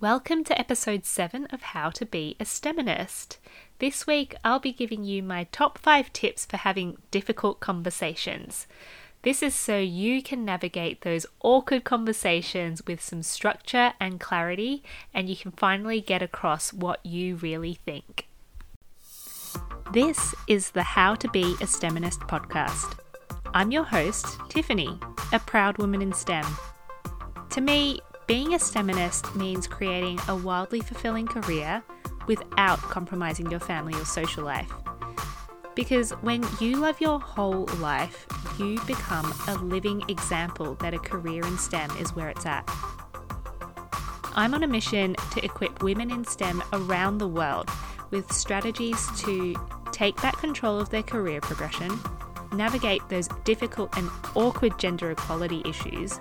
Welcome to episode 7 of How to Be a STEMinist. This week I'll be giving you my top 5 tips for having difficult conversations. This is so you can navigate those awkward conversations with some structure and clarity, and you can finally get across what you really think. This is the How to Be a STEMinist podcast. I'm your host, Tiffany, a proud woman in STEM. To me, being a STEMinist means creating a wildly fulfilling career without compromising your family or social life. Because when you love your whole life, you become a living example that a career in STEM is where it's at. I'm on a mission to equip women in STEM around the world with strategies to take back control of their career progression, navigate those difficult and awkward gender equality issues,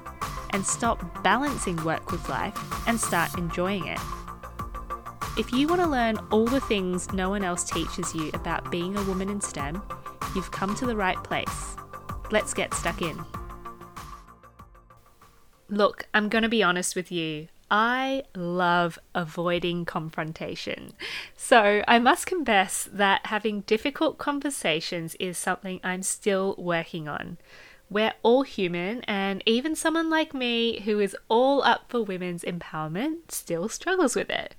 and stop balancing work with life and start enjoying it. If you want to learn all the things no one else teaches you about being a woman in STEM, you've come to the right place. Let's get stuck in. Look, I'm going to be honest with you. I love avoiding confrontation. So I must confess that having difficult conversations is something I'm still working on. We're all human, and even someone like me who is all up for women's empowerment still struggles with it.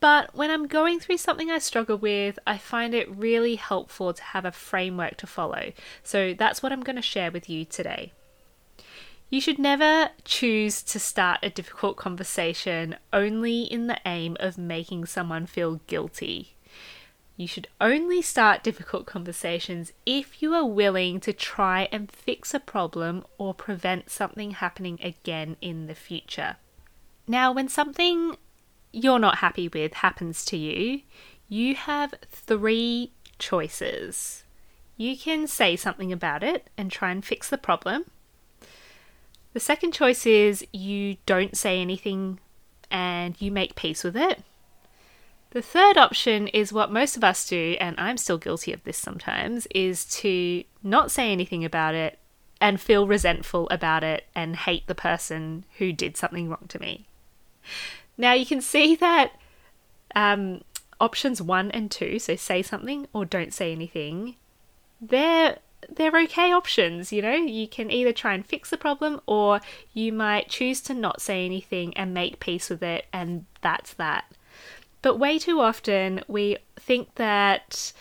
But when I'm going through something I struggle with, I find it really helpful to have a framework to follow. So that's what I'm going to share with you today. You should never choose to start a difficult conversation only in the aim of making someone feel guilty. You should only start difficult conversations if you are willing to try and fix a problem or prevent something happening again in the future. Now, when something you're not happy with happens to you, you have three choices. You can say something about it and try and fix the problem. The second choice is you don't say anything and you make peace with it. The third option is what most of us do, and I'm still guilty of this sometimes, is to not say anything about it and feel resentful about it and hate the person who did something wrong to me. Now you can see that um, options one and two, so say something or don't say anything, they're they're okay options, you know? You can either try and fix the problem or you might choose to not say anything and make peace with it, and that's that. But way too often we think that,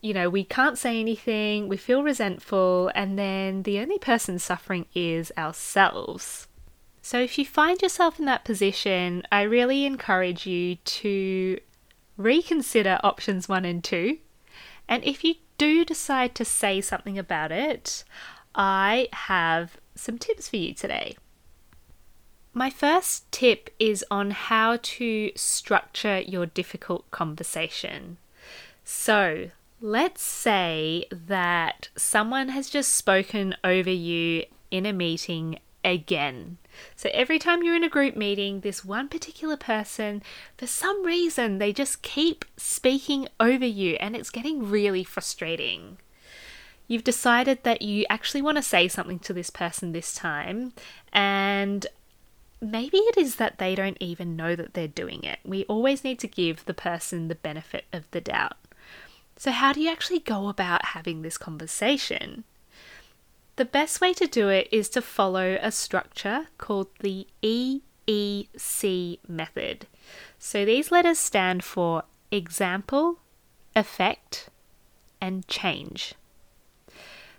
you know, we can't say anything, we feel resentful, and then the only person suffering is ourselves. So if you find yourself in that position, I really encourage you to reconsider options one and two. And if you do decide to say something about it, I have some tips for you today. My first tip is on how to structure your difficult conversation. So, let's say that someone has just spoken over you in a meeting again. So, every time you're in a group meeting, this one particular person, for some reason, they just keep speaking over you, and it's getting really frustrating you've decided that you actually want to say something to this person this time, and maybe it is that they don't even know that they're doing it. We always need to give the person the benefit of the doubt. So, how do you actually go about having this conversation? The best way to do it is to follow a structure called the EEC method. So, these letters stand for example, effect, and change.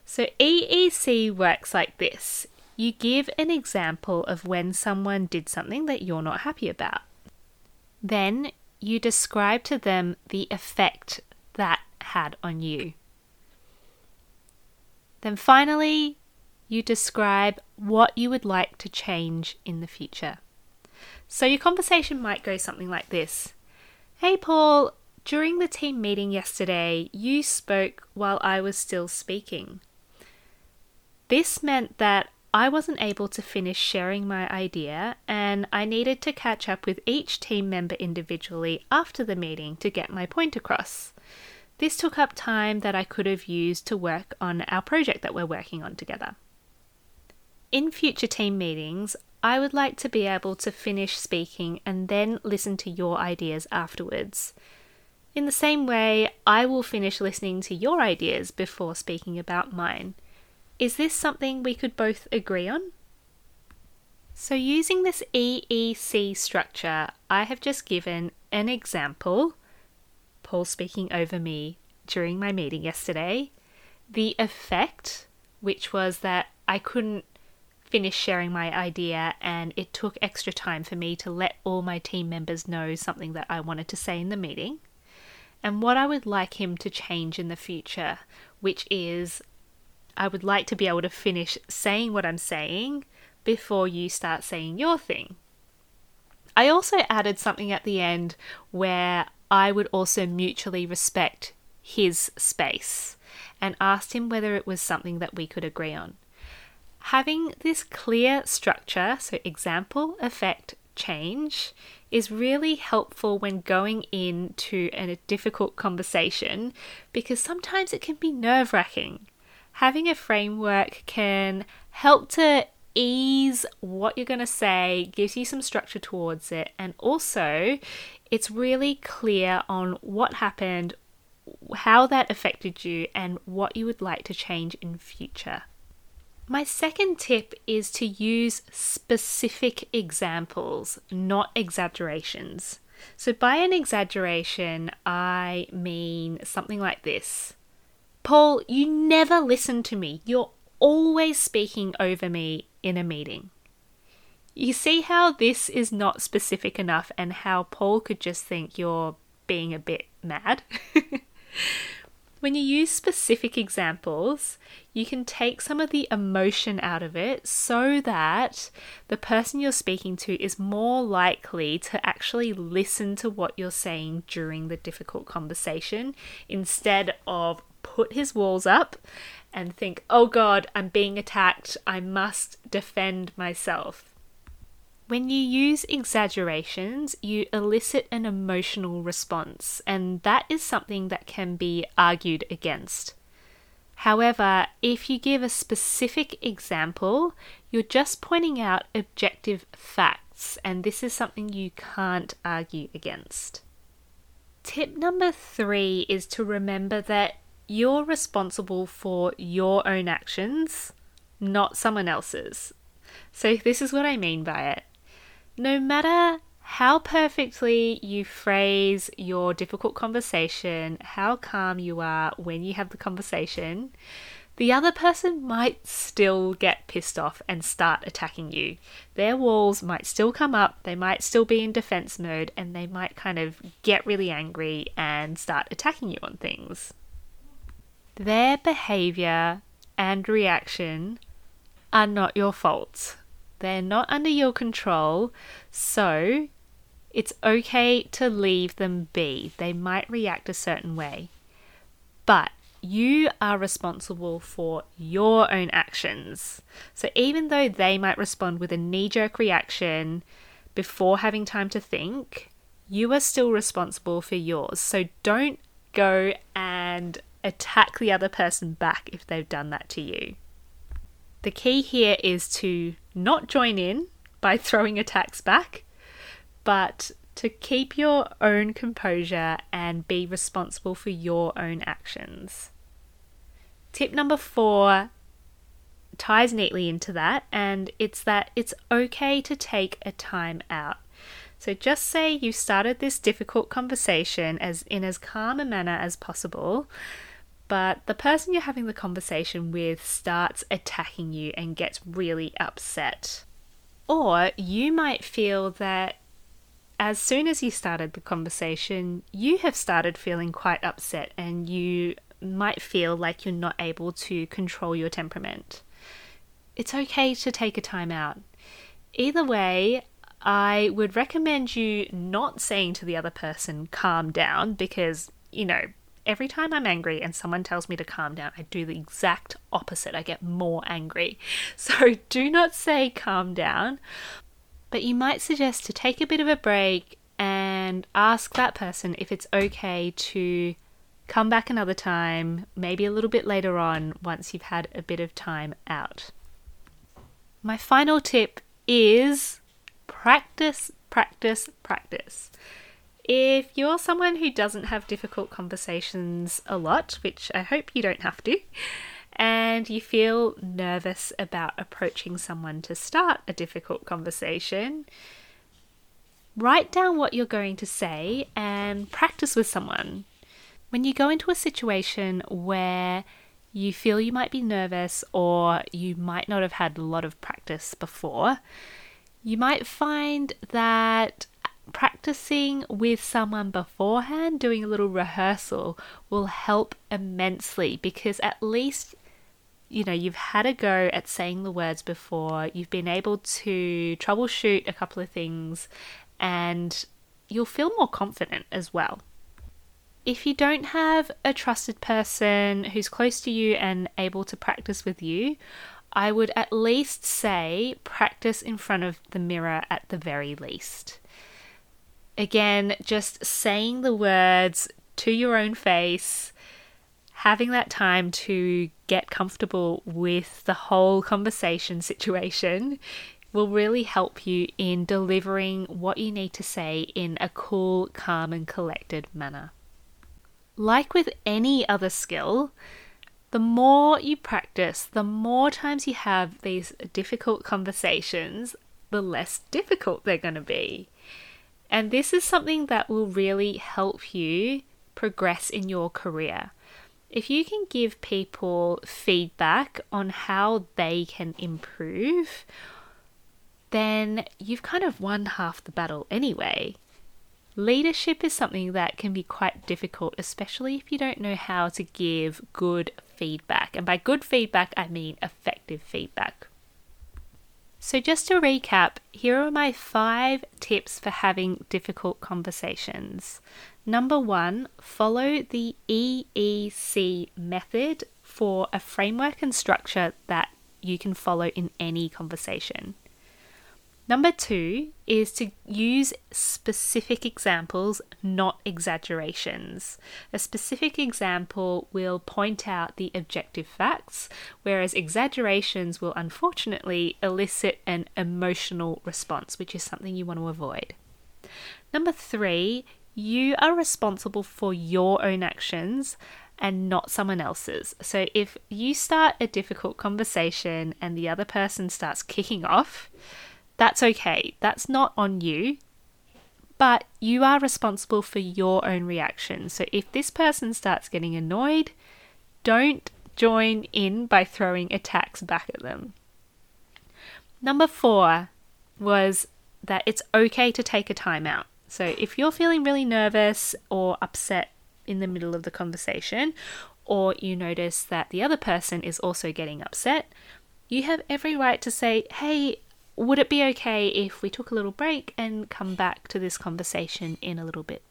So, EEC works like this you give an example of when someone did something that you're not happy about. Then you describe to them the effect that had on you. Then finally, you describe what you would like to change in the future. So your conversation might go something like this Hey, Paul, during the team meeting yesterday, you spoke while I was still speaking. This meant that I wasn't able to finish sharing my idea, and I needed to catch up with each team member individually after the meeting to get my point across. This took up time that I could have used to work on our project that we're working on together. In future team meetings, I would like to be able to finish speaking and then listen to your ideas afterwards. In the same way, I will finish listening to your ideas before speaking about mine. Is this something we could both agree on? So, using this EEC structure, I have just given an example, Paul speaking over me during my meeting yesterday, the effect, which was that I couldn't finish sharing my idea and it took extra time for me to let all my team members know something that I wanted to say in the meeting, and what I would like him to change in the future, which is I would like to be able to finish saying what I'm saying before you start saying your thing. I also added something at the end where I would also mutually respect his space and asked him whether it was something that we could agree on. Having this clear structure, so example, effect, change, is really helpful when going into a difficult conversation because sometimes it can be nerve wracking. Having a framework can help to ease what you're going to say, gives you some structure towards it, and also it's really clear on what happened, how that affected you, and what you would like to change in future. My second tip is to use specific examples, not exaggerations. So, by an exaggeration, I mean something like this Paul, you never listen to me. You're always speaking over me in a meeting. You see how this is not specific enough and how Paul could just think you're being a bit mad? when you use specific examples, you can take some of the emotion out of it so that the person you're speaking to is more likely to actually listen to what you're saying during the difficult conversation instead of put his walls up and think, oh God, I'm being attacked, I must defend myself. When you use exaggerations, you elicit an emotional response, and that is something that can be argued against. However, if you give a specific example, you're just pointing out objective facts, and this is something you can't argue against. Tip number three is to remember that you're responsible for your own actions, not someone else's. So, this is what I mean by it. No matter how perfectly you phrase your difficult conversation, how calm you are when you have the conversation, the other person might still get pissed off and start attacking you. Their walls might still come up, they might still be in defense mode, and they might kind of get really angry and start attacking you on things. Their behavior and reaction are not your fault. They're not under your control, so it's okay to leave them be. They might react a certain way. But you are responsible for your own actions. So even though they might respond with a knee jerk reaction before having time to think, you are still responsible for yours. So don't go and attack the other person back if they've done that to you. The key here is to not join in by throwing attacks back, but to keep your own composure and be responsible for your own actions. Tip number four ties neatly into that, and it's that it's okay to take a time out. So just say you started this difficult conversation as in as calm a manner as possible, but the person you're having the conversation with starts attacking you and gets really upset. Or you might feel that as soon as you started the conversation, you have started feeling quite upset and you might feel like you're not able to control your temperament. It's okay to take a time out. Either way, I would recommend you not saying to the other person, calm down, because, you know, every time I'm angry and someone tells me to calm down, I do the exact opposite. I get more angry. So do not say calm down, but you might suggest to take a bit of a break and ask that person if it's okay to come back another time, maybe a little bit later on once you've had a bit of time out. My final tip is practice, practice, practice. If you're someone who doesn't have difficult conversations a lot, which I hope you don't have to, and you feel nervous about approaching someone to start a difficult conversation, write down what you're going to say and practice with someone. When you go into a situation where you feel you might be nervous or you might not have had a lot of practice before, you might find that practicing with someone beforehand, doing a little rehearsal, will help immensely because at least you know you've had a go at saying the words before, you've been able to troubleshoot a couple of things, and you'll feel more confident as well. If you don't have a trusted person who's close to you and able to practice with you, I would at least say practice in front of the mirror at the very least. Again, just saying the words to your own face, having that time to get comfortable with the whole conversation situation will really help you in delivering what you need to say in a cool, calm, and collected manner. Like with any other skill, the more you practice, the more times you have these difficult conversations, the less difficult they're going to be. And this is something that will really help you progress in your career. If you can give people feedback on how they can improve, then you've kind of won half the battle anyway. Leadership is something that can be quite difficult, especially if you don't know how to give good feedback. And by good feedback, I mean effective feedback. So, just to recap, here are my five tips for having difficult conversations. Number one, follow the EEC method for a framework and structure that you can follow in any conversation. Number two is to use specific examples, not exaggerations. A specific example will point out the objective facts, whereas exaggerations will unfortunately elicit an emotional response, which is something you want to avoid. Number three, you are responsible for your own actions and not someone else's. So if you start a difficult conversation and the other person starts kicking off, that's okay. That's not on you. But you are responsible for your own reaction. So if this person starts getting annoyed, don't join in by throwing attacks back at them. Number four was that it's okay to take a timeout. So if you're feeling really nervous or upset in the middle of the conversation, or you notice that the other person is also getting upset, you have every right to say, Hey, would it be okay if we took a little break and come back to this conversation in a little bit?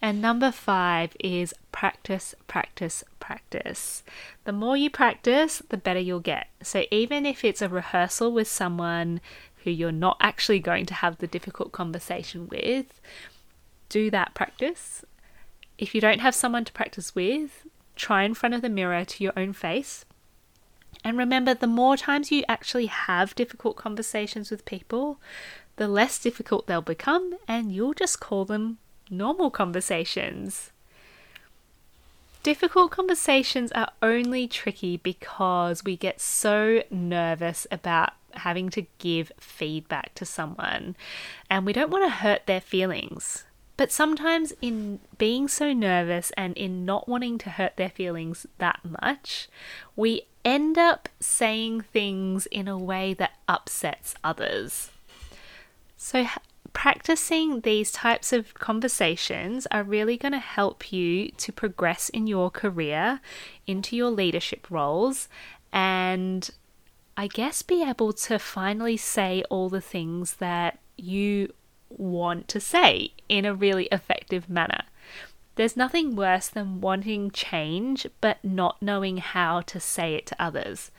And number five is practice, practice, practice. The more you practice, the better you'll get. So even if it's a rehearsal with someone who you're not actually going to have the difficult conversation with, do that practice. If you don't have someone to practice with, try in front of the mirror to your own face and remember, the more times you actually have difficult conversations with people, the less difficult they'll become, and you'll just call them normal conversations. Difficult conversations are only tricky because we get so nervous about having to give feedback to someone and we don't want to hurt their feelings. But sometimes, in being so nervous and in not wanting to hurt their feelings that much, we end up saying things in a way that upsets others. So, practicing these types of conversations are really going to help you to progress in your career, into your leadership roles, and I guess be able to finally say all the things that you want to say in a really effective manner. There's nothing worse than wanting change but not knowing how to say it to others.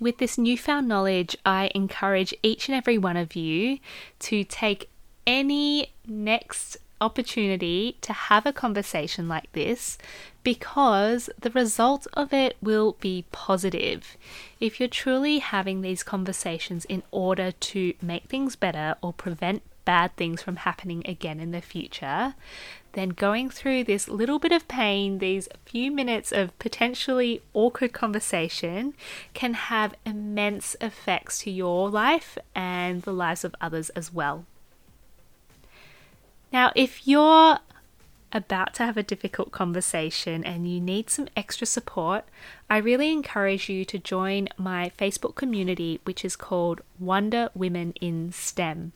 With this newfound knowledge, I encourage each and every one of you to take any next opportunity to have a conversation like this because the result of it will be positive. If you're truly having these conversations in order to make things better or prevent bad things from happening again in the future, then going through this little bit of pain, these few minutes of potentially awkward conversation, can have immense effects to your life and the lives of others as well. Now, if you're about to have a difficult conversation and you need some extra support, I really encourage you to join my Facebook community, which is called Wonder Women in STEM.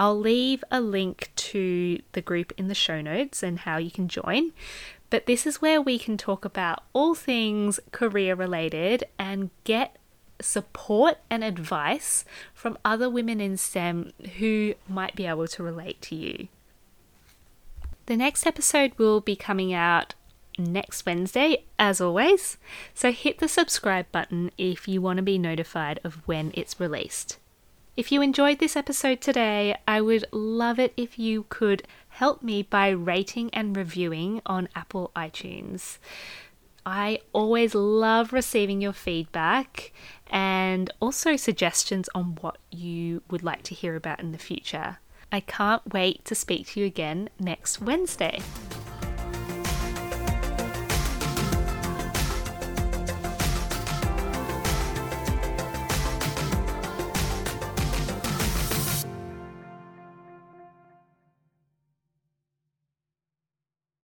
I'll leave a link to the group in the show notes and how you can join. But this is where we can talk about all things career related and get support and advice from other women in STEM who might be able to relate to you. The next episode will be coming out next Wednesday, as always, so hit the subscribe button if you want to be notified of when it's released. If you enjoyed this episode today, I would love it if you could help me by rating and reviewing on Apple iTunes. I always love receiving your feedback and also suggestions on what you would like to hear about in the future. I can't wait to speak to you again next Wednesday.